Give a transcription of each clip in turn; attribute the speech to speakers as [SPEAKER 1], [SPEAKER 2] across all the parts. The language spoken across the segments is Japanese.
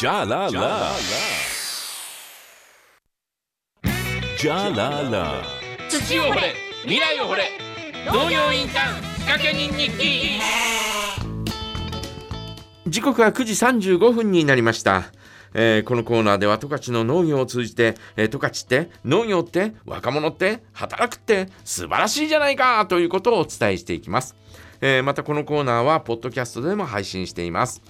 [SPEAKER 1] Ja la la. Ja la la.
[SPEAKER 2] 土を掘れ未来を掘れ農業インターン仕掛け人日記
[SPEAKER 3] 時刻は9時35分になりました。えーこのコーナーでは十勝の農業を通じて、えー十勝って農業って若者って働くって素晴らしいじゃないかということをお伝えしていきます。えーまたこのコーナーはポッドキャストでも配信しています。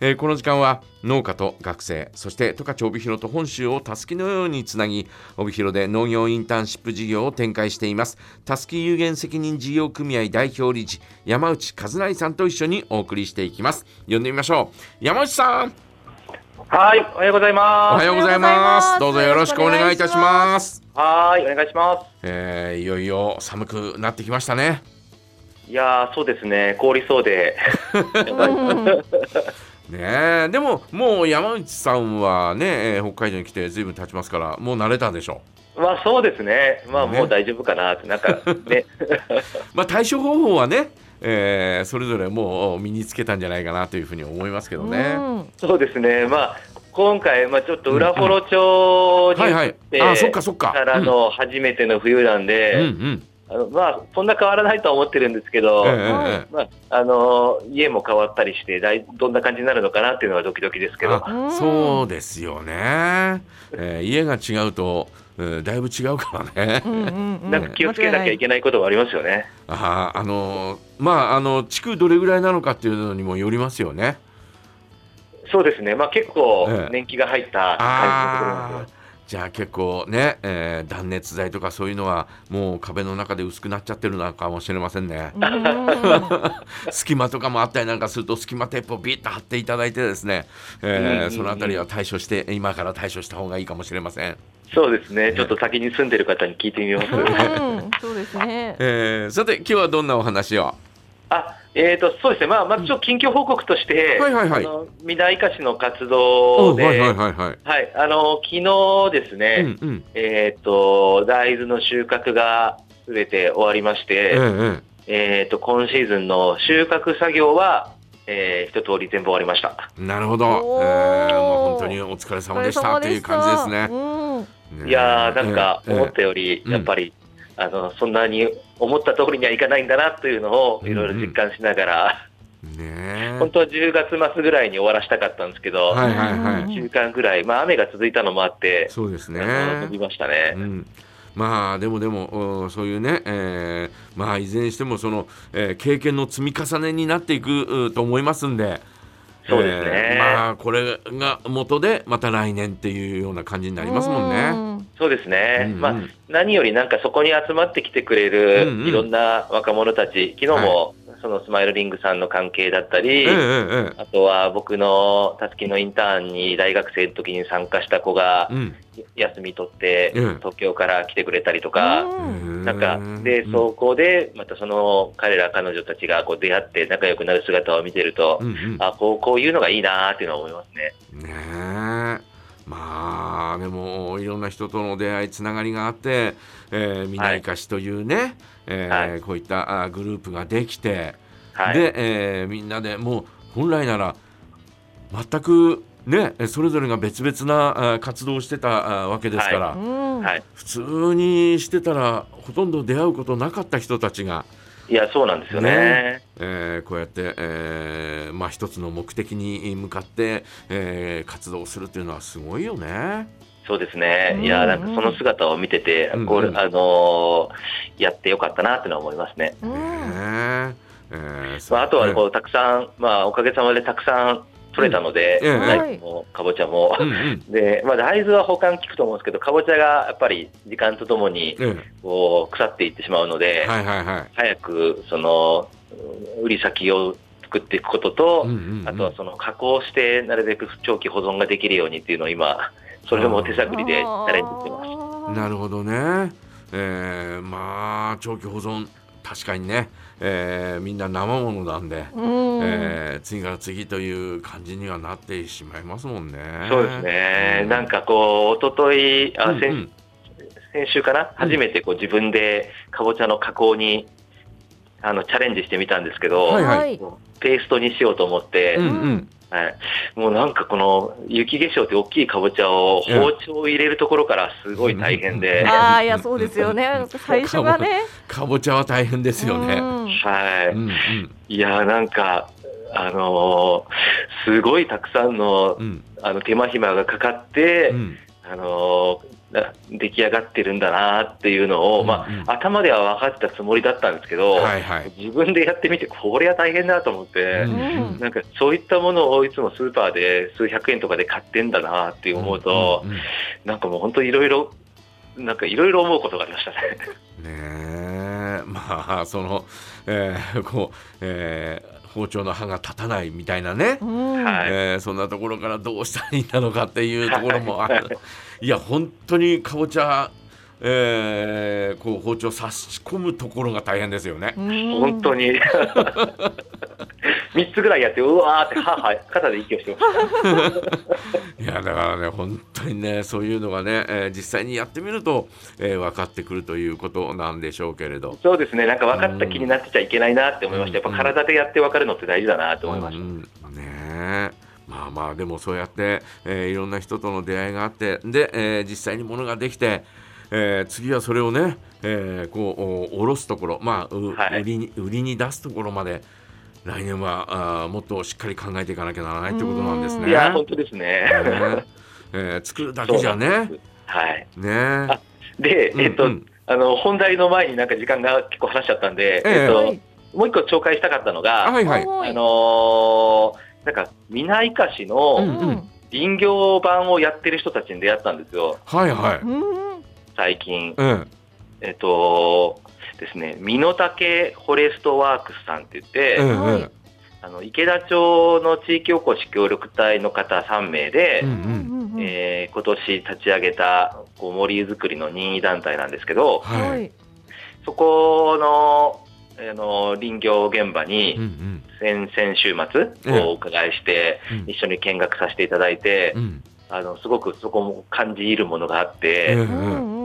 [SPEAKER 3] えーこの時間は農家と学生そして十勝帯広と本州をたすきのようにつなぎ帯広で農業インターンシップ事業を展開しています。たすき有限責任事業組合代表理事山内和成さんと一緒にお送りしていきます。呼んでみましょう。山内さん。
[SPEAKER 4] はい、おはようござい
[SPEAKER 3] お
[SPEAKER 4] ます。
[SPEAKER 3] はようございます。どうぞよろしくお願いいたします。
[SPEAKER 4] はーい、お願いしま
[SPEAKER 3] えーいよいよ寒くなってきましたね。
[SPEAKER 4] す。いやー、そうですね、凍りそうで。
[SPEAKER 3] ねえでももう山内さんはね、えー北海道に来てずいぶん経ちますからもう慣れたでしょ
[SPEAKER 4] まあ、そうですね。まあ、
[SPEAKER 3] ね
[SPEAKER 4] もう大丈夫かなって、なんかね。
[SPEAKER 3] まあ対処方法はね、えーそれぞれもう身につけたんじゃないかなというふうに思いますけどね。
[SPEAKER 4] そうですね。まあ、今回、まあ、ちょっと裏幌町に
[SPEAKER 3] はいはい
[SPEAKER 4] 行って
[SPEAKER 3] あそっかそっか
[SPEAKER 4] からの初めての冬なん
[SPEAKER 3] うん
[SPEAKER 4] で、
[SPEAKER 3] うん
[SPEAKER 4] あのまあ、そんな変わらないとは思ってるんですけど、
[SPEAKER 3] ええええ。
[SPEAKER 4] まあ、あの家も変わったりしてだい、どんな感じになるのかなっていうのはドキドキですけど、
[SPEAKER 3] あそうですよね、えー家が違うと、えーだいぶ違うからね。
[SPEAKER 4] なんか気をつけなきゃいけないことはありますよね。
[SPEAKER 3] あーあのーまああの地区どれぐらいなのかっていうのにもよりますよね。
[SPEAKER 4] そうですね、まあ、結構
[SPEAKER 3] ええ。
[SPEAKER 4] 年季が入った感じのところなんで。
[SPEAKER 3] あーじゃあ結構ね、えー断熱材とかそういうのはもう壁の中で薄くなっちゃってるのかもしれませんね。隙間とかもあったりなんかすると隙間テープをビッと貼っていただいてですね、えーそのあたりは対処して今から対処した方がいいかもしれません。
[SPEAKER 4] そうですね、ちょっと先に住んでる方に聞いてみます。
[SPEAKER 5] うん、そうですね。
[SPEAKER 3] えーさて今日はどんなお話を？
[SPEAKER 4] あえー、とそうですね、まあ、まずちょっと近況報告として、
[SPEAKER 3] はいはいはい。
[SPEAKER 4] あの三田医科市の活動で、
[SPEAKER 3] はいはいはいはい。
[SPEAKER 4] はい。あの昨日ですね、
[SPEAKER 3] うんうん。
[SPEAKER 4] えー、と大豆の収穫がすべて終わりまし
[SPEAKER 3] え
[SPEAKER 4] て、
[SPEAKER 3] え
[SPEAKER 4] え。ー、と今シーズンの収穫作業は、えー、一通り全部終わりました。
[SPEAKER 3] ええなるほど、
[SPEAKER 5] おー。
[SPEAKER 3] えーもう本当にお疲れ様でした。という感じですね。
[SPEAKER 5] うん、
[SPEAKER 4] いやー、なんか思ったより、
[SPEAKER 3] うん
[SPEAKER 4] やっぱり、あのそんなに思った通りにはいかないんだなというのをいろいろ実感しながら、
[SPEAKER 3] ねえ
[SPEAKER 4] 本当は10月末ぐらいに終わらしたかったんですけど、
[SPEAKER 3] はいはいはい、
[SPEAKER 4] 1週間ぐらい、まあ、雨が続いたのもあって、
[SPEAKER 3] そうですね。
[SPEAKER 4] 伸びましたね。
[SPEAKER 3] うん、まあでもでもうんそういうね、えーまあいずれにしてもその、えー経験の積み重ねになっていくうと思いますんで。
[SPEAKER 4] そうですね。
[SPEAKER 3] えーまあこれが元でまた来年っていうような感じになりますもんね。
[SPEAKER 5] ね。
[SPEAKER 4] そうですね、
[SPEAKER 3] うんうん。
[SPEAKER 4] まあ、何よりなんかそこに集まってきてくれるいろんな若者たち、昨日もそのスマイルリングさんの関係だったり、
[SPEAKER 3] ええええ
[SPEAKER 4] あとは僕のたすきのインターンに大学生の時に参加した子が
[SPEAKER 3] うん。
[SPEAKER 4] 休み取って
[SPEAKER 3] うん。
[SPEAKER 4] 東京から来てくれたりとか、
[SPEAKER 5] うん。
[SPEAKER 4] なんかで
[SPEAKER 3] うん。
[SPEAKER 4] そこでまたその彼ら彼女たちがこう出会って仲良くなる姿を見てると、
[SPEAKER 3] うんうん。
[SPEAKER 4] あこうこういうのがいいなーっていうのは思いますね。
[SPEAKER 3] ねえまあでもいろんな人との出会いつながりがあって、えー、南かしというね、えー
[SPEAKER 4] はい。
[SPEAKER 3] こういったあグループができて、
[SPEAKER 4] はい、
[SPEAKER 3] で、えーみんなでもう本来なら全くねそれぞれが別々なあ活動をしてたあわけですから、
[SPEAKER 5] うん。
[SPEAKER 4] はい、
[SPEAKER 3] 普通にしてたらほとんど出会うことなかった人たちが、
[SPEAKER 4] いやそうなんですよね。
[SPEAKER 3] ね。えーこうやって、えーまあ、一つの目的に向かって、えー活動するっていうのはすごいよね。
[SPEAKER 4] そうですね、
[SPEAKER 5] うん。
[SPEAKER 4] いやなんかその姿を見てて、
[SPEAKER 3] うん
[SPEAKER 4] これあのーやってよかったなっていうのは思いますね。
[SPEAKER 5] う
[SPEAKER 3] え。えーそう。
[SPEAKER 4] まあ、あとはこ
[SPEAKER 3] ね
[SPEAKER 4] うたくさん、まあ、おかげさまでたくさん取れたので、大豆もかぼちゃも。
[SPEAKER 3] うんうん
[SPEAKER 4] でまあ、大豆は保管効くと思うんですけど、かぼちゃがやっぱり時間とともに
[SPEAKER 3] え
[SPEAKER 4] こう腐っていってしまうの
[SPEAKER 3] え
[SPEAKER 4] で、
[SPEAKER 3] はいはいはい。
[SPEAKER 4] 早くその売り先を作っていくことと、
[SPEAKER 3] うんうんうん
[SPEAKER 4] あとはその加工してなるべく長期保存ができるようにっていうのを今、それも手探りでチャレンジしてます。
[SPEAKER 3] なるほどね。えーまあ長期保存確かにね、えーみんな生ものなんで、
[SPEAKER 5] うん。
[SPEAKER 3] えー次から次という感じにはなってしまいますもんね。
[SPEAKER 4] そうですね、
[SPEAKER 3] うん。
[SPEAKER 4] なんかこう、一昨日あ、先
[SPEAKER 3] うんうん。
[SPEAKER 4] 先週かな、
[SPEAKER 3] うん。
[SPEAKER 4] 初めてこう自分でかぼちゃの加工にあのチャレンジしてみたんですけど、
[SPEAKER 3] はいはい。
[SPEAKER 5] はい。
[SPEAKER 4] ペーストにしようと思って、
[SPEAKER 3] うんうん
[SPEAKER 4] はい、もうなんかこの雪化粧って大きいかぼちゃを包丁を入れるところからすごい大変で、
[SPEAKER 5] ああいやそうですよね。最初がね。
[SPEAKER 3] かぼちゃは大変ですよね。
[SPEAKER 5] うん。
[SPEAKER 4] はい、
[SPEAKER 3] うんうん。
[SPEAKER 4] いやーなんか、あのーすごいたくさんの
[SPEAKER 3] うん。
[SPEAKER 4] あの手間暇がかかって、
[SPEAKER 3] うん
[SPEAKER 4] あの出来上がってるんだなっていうのを、まあ、頭では分かってたつもりだったんですけど、
[SPEAKER 3] はいはい。
[SPEAKER 4] 自分でやってみて、これは大変だと思って、
[SPEAKER 3] うん
[SPEAKER 5] うん
[SPEAKER 4] なんかそういったものをいつもスーパーで数百円とかで買ってんだなって思うと、
[SPEAKER 3] んんん
[SPEAKER 4] なんかもう本当いろいろ、なんかいろいろ思うことがありましたね。
[SPEAKER 3] ねえまあその、えーこう、えー包丁の刃が立たないみたいなね、
[SPEAKER 5] うん
[SPEAKER 4] はい。
[SPEAKER 3] えーそんなところからどうしたらいいなのかっていうところもある、いや本当にかぼちゃ、えーこう包丁差し込むところが大変ですよね。
[SPEAKER 5] うん
[SPEAKER 4] 本当に。3つぐらいやって、うわーって、はは肩で息をしてました。
[SPEAKER 3] いやだからね本当にねそういうのがね、えー実際にやってみると、えー分かってくるということなんでしょうけれど。
[SPEAKER 4] そうですね、なんか分かった気になってちゃいけないなって思いました。やっぱ体でやって分かるのって大事だなと思いました。
[SPEAKER 3] うんうんねえまあまあでもそうやって、えーいろんな人との出会いがあってで、えー実際にものができて、えー次はそれをね、えーこうお下ろすところ、まあう
[SPEAKER 4] はい。
[SPEAKER 3] 売りに売りに出すところまで来年はあーもっとしっかり考えていかなきゃならないってことなんですね。
[SPEAKER 4] いや、本当ですね。
[SPEAKER 3] ね。えー作るだけじゃね。
[SPEAKER 4] そうなんです。はい。
[SPEAKER 3] ね。
[SPEAKER 4] あで、えっと、
[SPEAKER 3] うん。うん
[SPEAKER 4] あの、本題の前になんか時間が結構話しちゃったんで、
[SPEAKER 3] ええ。
[SPEAKER 4] えっと、
[SPEAKER 5] はい。
[SPEAKER 4] もう一個紹介したかったのが、
[SPEAKER 3] はいはい。
[SPEAKER 5] はい。
[SPEAKER 4] あのーなんか、皆生かし
[SPEAKER 3] う
[SPEAKER 4] の林業版をやってる人たちに出会ったんですよ、
[SPEAKER 3] はいはい。
[SPEAKER 5] うん
[SPEAKER 4] 最近。
[SPEAKER 3] うん。
[SPEAKER 4] えっと、ですね、身の丈フォレストワークスさんって言って、
[SPEAKER 3] うんうん。
[SPEAKER 5] はい。
[SPEAKER 4] あの池田町の地域おこし協力隊の方3名で、
[SPEAKER 3] うんうん。
[SPEAKER 5] うん
[SPEAKER 4] えー今年立ち上げたこう森づくりの任意団体なんですけど、
[SPEAKER 3] は。
[SPEAKER 5] はい。い
[SPEAKER 4] そこのあの林業現場
[SPEAKER 3] うんう
[SPEAKER 4] に
[SPEAKER 3] ん。
[SPEAKER 4] 先々週末
[SPEAKER 3] ええ
[SPEAKER 4] お伺いして、
[SPEAKER 3] うん。
[SPEAKER 4] 一緒に見学させていただいて、
[SPEAKER 3] うん。
[SPEAKER 4] あのすごくそこも感じるものがあって、
[SPEAKER 3] うん
[SPEAKER 5] う
[SPEAKER 3] ん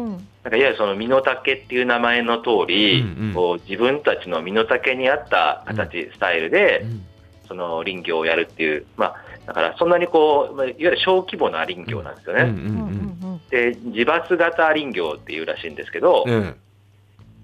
[SPEAKER 4] なんかいわゆるその身の丈っていう名前の通り、
[SPEAKER 3] うんうん。
[SPEAKER 4] こう自分たちの身の丈に合った形、スタイルで、その林業をやるっていう、まあ、だからそんなにこう、まあいわゆる小規模な林業なんですよね。
[SPEAKER 3] うんうん
[SPEAKER 5] うんうん。
[SPEAKER 4] で、自伐型林業っていうらしいんですけど、
[SPEAKER 3] うんうん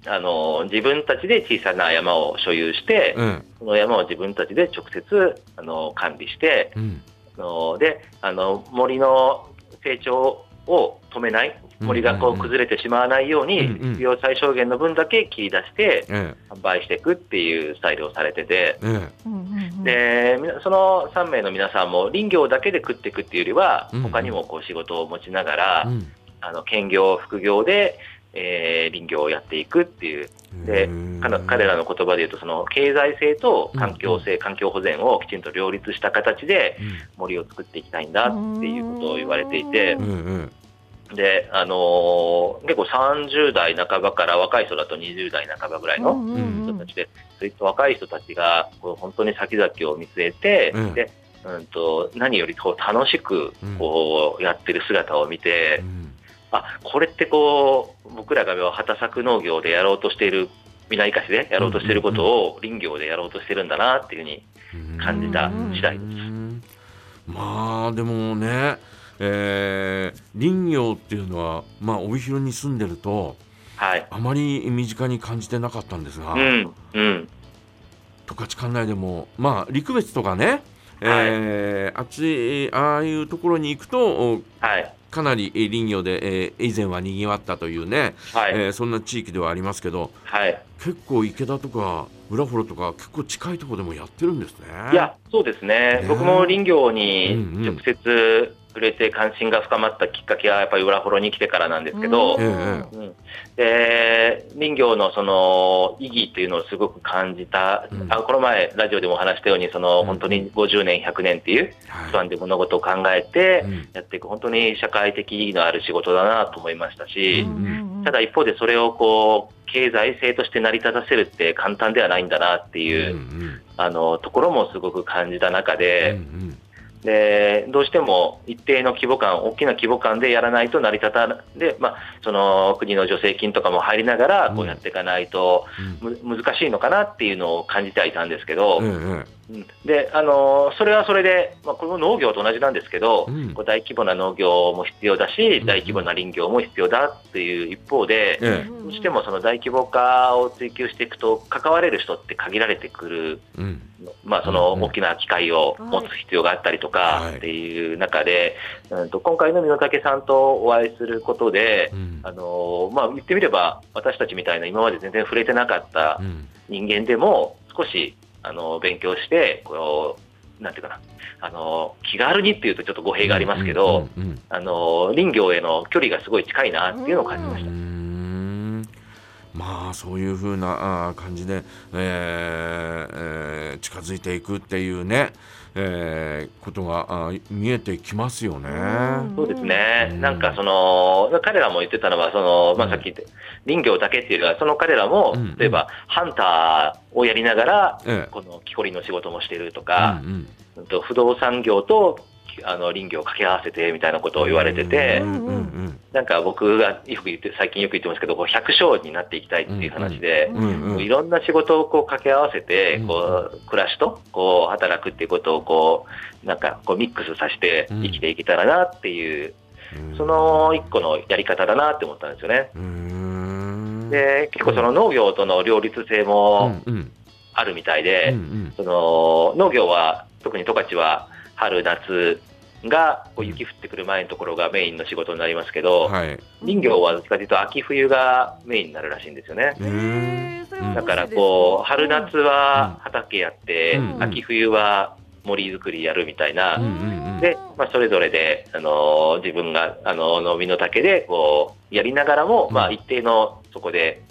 [SPEAKER 4] あの自分たちで小さな山を所有して、
[SPEAKER 3] うん
[SPEAKER 4] その山を自分たちで直接あの管理して、
[SPEAKER 3] うん。
[SPEAKER 4] あのであの森の成長を止めない、森がこ
[SPEAKER 3] うんうん。うん
[SPEAKER 4] う崩れてしまわないように、
[SPEAKER 3] うんうん。
[SPEAKER 4] 必要最小限の分だけ切り出して
[SPEAKER 3] うん
[SPEAKER 4] 販売していくっていうスタイルをされてて、
[SPEAKER 3] うん
[SPEAKER 5] うんうん
[SPEAKER 4] でその3名の皆さんも林業だけで食っていくっていうよりは、
[SPEAKER 3] うんうん。
[SPEAKER 4] 他にもこう仕事を持ちながら、
[SPEAKER 3] うん。
[SPEAKER 4] あの兼業、副業で、えー林業をやっていくっていう、で彼らの言葉で言うと、その経済性と環境性、環境保全をきちんと両立した形で森を作っていきたいんだっていうことを言われていて。
[SPEAKER 3] うんう、ん
[SPEAKER 4] で、あのー結構30代半ばから若い人だと20代半ばぐらいの人たちで、そういった若い人たちがこう本当に先々を見据えて、
[SPEAKER 3] うん。
[SPEAKER 4] でうん、と何よりこう楽しくこうやってる姿を見て、
[SPEAKER 3] うん。
[SPEAKER 4] あこれってこう僕らが畑作農業でやろうとしている皆生かしでやろうとしていることを林業でやろうとしてるんだなっていうふうに感じた次第です。
[SPEAKER 3] うんまあでもね、えー林業っていうのはまあ帯広に住んでると
[SPEAKER 4] はい。
[SPEAKER 3] あまり身近に感じてなかったんですが、
[SPEAKER 4] うん、うん、
[SPEAKER 3] 十勝管内でもまあ陸別とかね、えーあっちああいうところに行くとお
[SPEAKER 4] はい、
[SPEAKER 3] かなり林業で、えー以前はにぎわったというね、
[SPEAKER 4] はい、
[SPEAKER 3] えーそんな地域ではありますけど
[SPEAKER 4] はい。
[SPEAKER 3] 結構池田とか浦幌とか結構近いところでもやってるんですね。
[SPEAKER 4] いや、そうですね
[SPEAKER 3] ね。
[SPEAKER 4] 僕も林業に直接触れて関心が深まったきっかけはやっぱり浦幌に来てからなんですけど、
[SPEAKER 5] うん。
[SPEAKER 3] え
[SPEAKER 4] うん。で林業のその意義っていうのをすごく感じた、
[SPEAKER 3] うん。
[SPEAKER 4] あこの前、ラジオでもお話したようにその、
[SPEAKER 3] うん。
[SPEAKER 4] 本当に50年、100年っていうスパで物事を考えてやっていく、本当に社会的意義のある仕事だなと思いましたし、
[SPEAKER 3] うん
[SPEAKER 4] ただ一方でそれをこう経済性として成り立たせるって簡単ではないんだなっていう、
[SPEAKER 3] うん
[SPEAKER 4] あのところもすごく感じた中
[SPEAKER 3] うん
[SPEAKER 4] で、
[SPEAKER 3] うん
[SPEAKER 4] でどうしても一定の規模感、大きな規模感でやらないと成り立たない。で、まあ、その国の助成金とかも入りながらこうやっていかないと
[SPEAKER 3] うん。
[SPEAKER 4] む難しいのかなっていうのを感じてはいたんですけど、
[SPEAKER 3] うんうん。
[SPEAKER 4] うん。で、あのーそれはそれで、まあ、この農業と同じなんですけど、
[SPEAKER 3] うん。
[SPEAKER 4] こう大規模な農業も必要だし
[SPEAKER 3] う、ん
[SPEAKER 4] 大規模な林業も必要だっていう一方で、
[SPEAKER 3] え
[SPEAKER 4] どうしてもその大規模化を追求していくと、関われる人って限られてくる、まあ、その大きな機械を持つ必要があったりと
[SPEAKER 3] はい。
[SPEAKER 4] かっていう中で、うんと今回の身竹さんとお会いすることで、
[SPEAKER 3] うん。
[SPEAKER 4] あのーまあ、言ってみれば、私たちみたいな今まで全然触れてなかった
[SPEAKER 3] うん。
[SPEAKER 4] 人間でも少しあの勉強してこうなんていうかなあの気軽にっていうとちょっと語弊がありますけど、
[SPEAKER 3] うんうん
[SPEAKER 4] あの林業への距離がすごい近いなっていうのを感じました。
[SPEAKER 3] んまあそういうふうな感じで、えーえー近づいていくっていうね、えーことが見えてきますよね。
[SPEAKER 4] そうですね、
[SPEAKER 3] うん。
[SPEAKER 4] なんかその彼らも言ってたのはその、まあ、
[SPEAKER 3] うん。
[SPEAKER 4] さっき言って林業だけっていうよりはその彼らも
[SPEAKER 3] うん。
[SPEAKER 4] 例えばハンターをやりながら
[SPEAKER 3] ええ。
[SPEAKER 4] この木こりの仕事もしてるとか、
[SPEAKER 3] うんうん。
[SPEAKER 4] うんと不動産業とあの林業を掛け合わせてみたいなことを言われてて、なんか僕がよく言って、最近よく言ってますけど、こう百姓になっていきたいっていう話で、いろんな仕事をこう掛け合わせて
[SPEAKER 3] うん、
[SPEAKER 4] こう暮らしとこう働くっていうことをこうなんかこうミックスさせて生きていけたらなっていう、
[SPEAKER 3] うん。
[SPEAKER 4] その一個のやり方だなって思ったんですよね。で、結構その農業との両立性
[SPEAKER 3] う
[SPEAKER 4] もあるみたい
[SPEAKER 3] うん
[SPEAKER 4] で、
[SPEAKER 3] うん。
[SPEAKER 4] その農業は特に十勝は春夏がこう雪降ってくる前のところがメインの仕事になりますけど、
[SPEAKER 3] はい。
[SPEAKER 4] 林業はどっちかというと秋冬がメインになるらしいんですよね。だからこう春夏は
[SPEAKER 3] うん。
[SPEAKER 4] 畑やって、
[SPEAKER 3] うん。
[SPEAKER 4] 秋冬は森作りやるみたいな、
[SPEAKER 3] うんうんうん。
[SPEAKER 4] で、まあ、それぞれで、あのー自分が、あのーの身の丈でこうやりながらも、
[SPEAKER 3] うん。
[SPEAKER 4] まあ、一定のそこで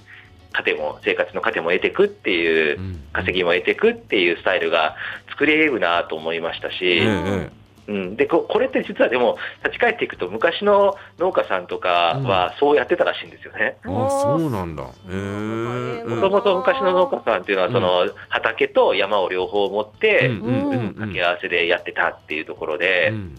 [SPEAKER 4] 糧も生活の糧も得ていくっていうう、
[SPEAKER 3] ん。
[SPEAKER 4] 稼ぎも得ていくっていうスタイルが作れるなと思いましたし、うん、でここれって実はでも立ち返っていくと昔の農家さんとかはそうやってたらしいんですよね。
[SPEAKER 3] えあそうなんだ。
[SPEAKER 4] もともと昔の農家さんっていうのはその畑と山を両方持って
[SPEAKER 3] うんうんうんうん。
[SPEAKER 4] 掛け合わせでやってたっていうところで、
[SPEAKER 3] うん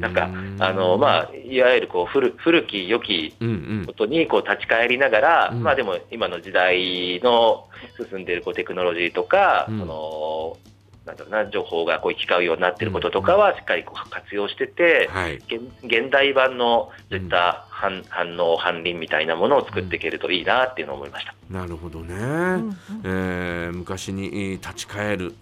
[SPEAKER 4] なんかあのまあいわゆるこう古古き良き
[SPEAKER 3] うんうん。
[SPEAKER 4] ことにこう立ち返りながら、
[SPEAKER 3] うん。
[SPEAKER 4] まあでも今の時代の進んでいるこうテクノロジーとか、
[SPEAKER 3] うん。
[SPEAKER 4] そのなんだろうな情報がこう行き交うようになっていることとかはしっかりこう活用してて、
[SPEAKER 3] はい。
[SPEAKER 4] 現現代版のそういった反,、反応反輪みたいなものを作っていけるといいなっていうのを思いました。
[SPEAKER 3] なるほどね、
[SPEAKER 5] うん
[SPEAKER 3] えー昔にえー立ち返る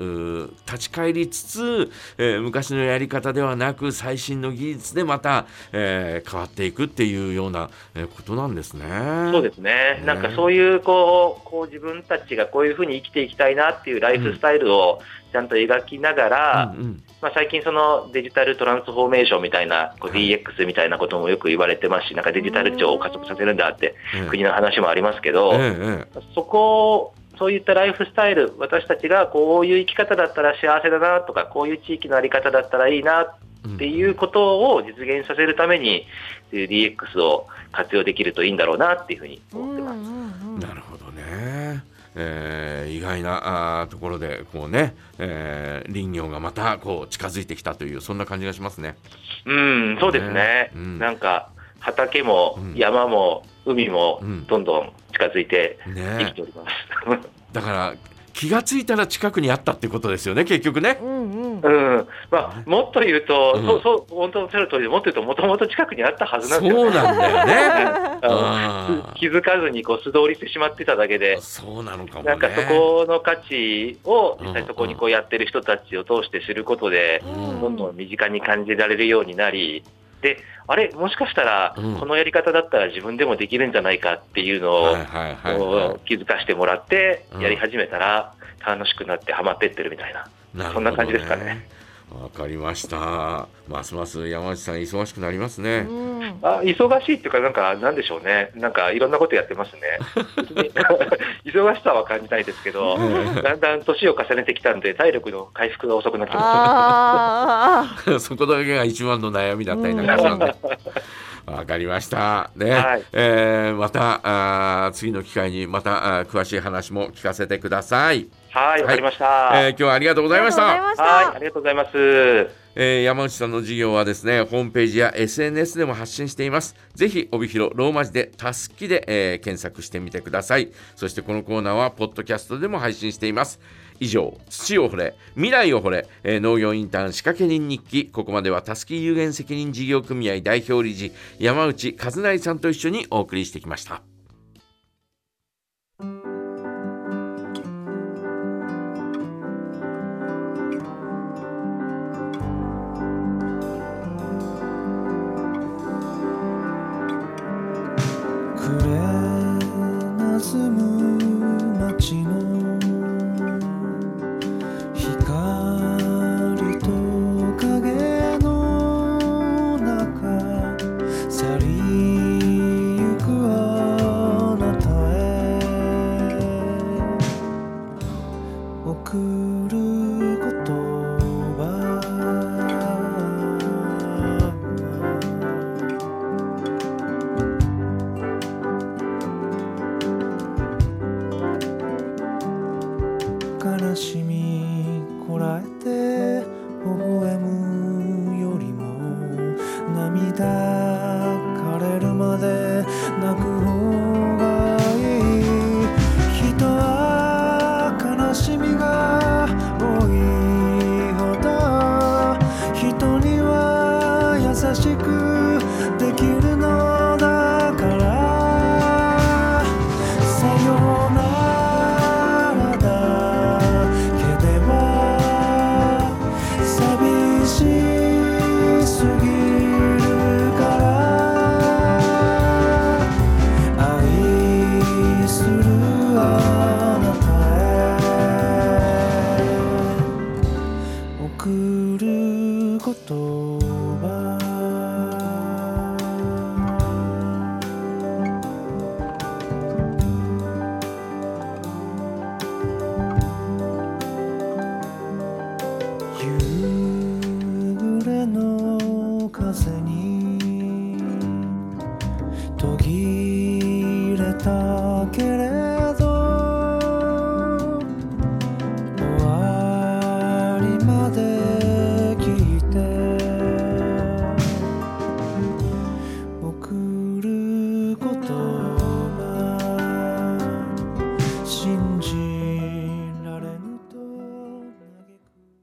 [SPEAKER 3] 立ち返りつつ、えー昔のやり方ではなく最新の技術でまた、えー変わっていくっていうような、えーことなんですね。
[SPEAKER 4] そうですね、
[SPEAKER 3] ね
[SPEAKER 4] なんかそういうこうこう自分たちがこういうふうに生きていきたいなっていうライフスタイルをちゃんと描きながら、
[SPEAKER 3] うんうん。
[SPEAKER 4] まあ、最近、そのデジタルトランスフォーメーションみたいなこう
[SPEAKER 3] はい。
[SPEAKER 4] DX みたいなこともよく言われてますし、なんかデジタル庁を加速させるんだって
[SPEAKER 3] ええ。
[SPEAKER 4] 国の話もありますけど、
[SPEAKER 3] ええ
[SPEAKER 4] そこをそういったライフスタイル、私たちがこういう生き方だったら幸せだなとか、こういう地域のあり方だったらいいな
[SPEAKER 3] え
[SPEAKER 4] っていうことを実現させるために、DX を活用できるといいんだろうなっていうふうに思ってます。
[SPEAKER 3] なるほどね。えー意外なところでこうね、えー林業がまたこう近づいてきたというそんな感じがしますね。
[SPEAKER 4] うん、そうですね。
[SPEAKER 3] ねうん
[SPEAKER 4] なんか畑も
[SPEAKER 3] うん
[SPEAKER 4] 山も海も
[SPEAKER 3] うん
[SPEAKER 4] どんどん近づいて生
[SPEAKER 3] ね
[SPEAKER 4] きております。
[SPEAKER 3] だから気がついたら近くにあったってことですよね結局ね。
[SPEAKER 5] うんうん。
[SPEAKER 4] うん、まあ、もっと言うと、
[SPEAKER 3] うん。
[SPEAKER 4] そう、そう、本当おっしゃる通りで、もっと言うと、もともと近くにあったはずなんですよ、
[SPEAKER 3] そうなんだよね。
[SPEAKER 4] 気づかずにこう素通りしてしまってただけで、
[SPEAKER 3] そうなのかもね。
[SPEAKER 4] なんかそこの価値を
[SPEAKER 3] うん
[SPEAKER 4] 実際そこにこうやってる人たちを通して知ることで、
[SPEAKER 3] うん。
[SPEAKER 4] どんどん身近に感じられるようになり、で、あれ、もしかしたら
[SPEAKER 3] うん
[SPEAKER 4] このやり方だったら自分でもできるんじゃないかっていうのを、気づかしてもらって
[SPEAKER 3] うん
[SPEAKER 4] やり始めたら楽しくなってハマってってるみたいな。そんな感じですかね。
[SPEAKER 3] わかりました。ますます山内さん忙しくなりますね。
[SPEAKER 5] うん
[SPEAKER 4] あ忙しいっていうか、なんか、なんでしょうね、なんかいろんなことやってますね。忙しさは感じないですけど、だんだん年を重ねてきたんで、体力の回復が遅くなってま
[SPEAKER 5] あー
[SPEAKER 3] そこだけが一番の悩みだったりなんかしたんで。わかりました。ね、
[SPEAKER 4] はい
[SPEAKER 3] えーまたあー次の機会にまたあー詳しい話も聞かせてください。
[SPEAKER 4] す。はい、わかりました。
[SPEAKER 3] えー今日はありがとうございました。
[SPEAKER 5] ありがとうございま
[SPEAKER 4] はい、
[SPEAKER 5] した
[SPEAKER 4] ありがとうございます。
[SPEAKER 3] えー山内さんの事業はですね、ホームページや SNS でも発信しています。ぜひ、帯広ローマ字でたすきで、えー検索してみてください。そしてこのコーナーは、ポッドキャストでも配信しています。
[SPEAKER 6] 以上土を掘れ未来を掘れ、えー農業インターン仕掛け人日記。ここまではたすき有限責任事業組合代表理事山内和成さんと一緒にお送りしてきました。